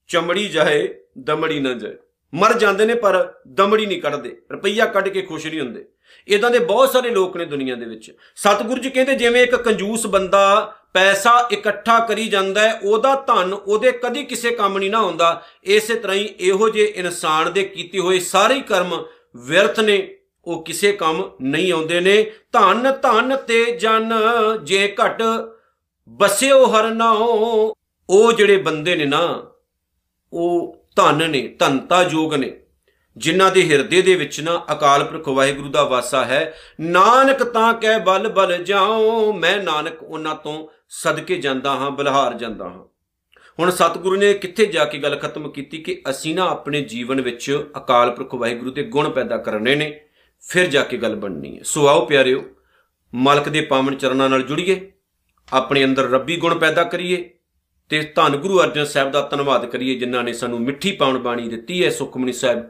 ਚਮੜੀ ਜਾਏ, ਦਮੜੀ ਨਾ ਜਾਏ। ਮਰ ਜਾਂਦੇ ਨੇ ਪਰ ਦਮੜੀ ਨਹੀਂ ਕੱਢਦੇ, ਰੁਪਈਆ ਕੱਢ ਕੇ ਖੁਸ਼ ਨਹੀਂ ਹੁੰਦੇ। ਇਦਾਂ ਦੇ ਬਹੁਤ ਸਾਰੇ ਲੋਕ ਨੇ ਦੁਨੀਆ ਦੇ ਵਿੱਚ। ਸਤਿਗੁਰੂ ਜੀ ਕਹਿੰਦੇ ਜਿਵੇਂ ਇੱਕ ਕੰਜੂਸ ਬੰਦਾ ਪੈਸਾ ਇਕੱਠਾ ਕਰੀ ਜਾਂਦਾ ਹੈ, ਉਹਦਾ ਧਨ ਉਹਦੇ ਕਦੀ ਕਿਸੇ ਕੰਮ ਨਹੀਂ ਨਾ ਹੁੰਦਾ ਇਸੇ ਤਰ੍ਹਾਂ ਹੀ ਇਹੋ ਜਿਹੇ ਇਨਸਾਨ ਦੇ ਕੀਤੇ ਹੋਏ ਸਾਰੇ ਕਰਮ ਵਿਅਰਥ ਨੇ। ਉਹ ਕਿਸੇ ਕੰਮ ਨਹੀਂ ਆਉਂਦੇ ਨੇ। ਧਨ ਧਨ ਤੇ ਜਨ, ਜੇ ਘਟ ਬਸਿਓ ਹਰ ਨਾਉ। ਉਹ ਜਿਹੜੇ ਬੰਦੇ ਨੇ ਨਾ, ਉਹ ਧਨ ਨੇ, ਧਨਤਾ ਜੋਗ ਨੇ। ਜਿਨ੍ਹਾਂ ਦੇ ਹਿਰਦੇ ਦੇ ਵਿੱਚ ਨਾ ਅਕਾਲ ਪੁਰਖ ਵਾਹਿਗੁਰੂ ਦਾ ਵਾਸਾ ਹੈ, ਨਾਨਕ ਤਾਂ ਕਹਿ ਬਲ ਬਲ ਜਾਉ। ਮੈਂ ਨਾਨਕ ਉਹਨਾਂ ਤੋਂ ਸਦਕੇ ਜਾਂਦਾ ਹਾਂ, ਬਲਹਾਰ ਜਾਂਦਾ ਹਾਂ। ਹੁਣ ਸਤਿਗੁਰੂ ਨੇ ਕਿੱਥੇ ਜਾ ਕੇ ਗੱਲ ਖਤਮ ਕੀਤੀ ਕਿ ਅਸੀਂ ਨਾ ਆਪਣੇ ਜੀਵਨ ਵਿੱਚ ਅਕਾਲ ਪੁਰਖ ਵਾਹਿਗੁਰੂ ਦੇ ਗੁਣ ਪੈਦਾ ਕਰਨੇ ਨੇ। ਫਿਰ ਜਾ ਕੇ ਗੱਲ ਬਣਨੀ ਹੈ। ਸੋ ਆਓ ਪਿਆਰਿਓ, ਮਾਲਕ ਦੇ ਪਾਵਨ ਚਰਨਾਂ ਨਾਲ ਜੁੜੀਏ, ਆਪਣੇ ਅੰਦਰ ਰੱਬੀ ਗੁਣ ਪੈਦਾ ਕਰੀਏ ਤੇ ਧੰਨ ਗੁਰੂ ਅਰਜਨ ਸਾਹਿਬ ਦਾ ਧੰਨਵਾਦ ਕਰੀਏ ਜਿਨ੍ਹਾਂ ਨੇ ਸਾਨੂੰ ਮਿੱਠੀ ਪਾਵਨ ਬਾਣੀ ਦਿੱਤੀ ਹੈ ਸੁਖਮਨੀ ਸਾਹਿਬ,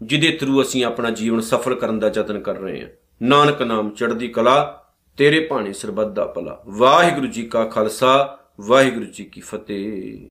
ਜਿਹਦੇ ਥਰੂ ਅਸੀਂ ਆਪਣਾ ਜੀਵਨ ਸਫਲ ਕਰਨ ਦਾ ਯਤਨ ਕਰ ਰਹੇ ਹਾਂ। ਨਾਨਕ ਨਾਮ ਚੜ੍ਹਦੀ ਕਲਾ, ਤੇਰੇ ਭਾਣੇ ਸਰਬੱਤ ਦਾ ਭਲਾ। ਵਾਹਿਗੁਰੂ ਜੀ ਕਾ ਖਾਲਸਾ, ਵਾਹਿਗੁਰੂ ਜੀ ਕੀ ਫਤਿਹ।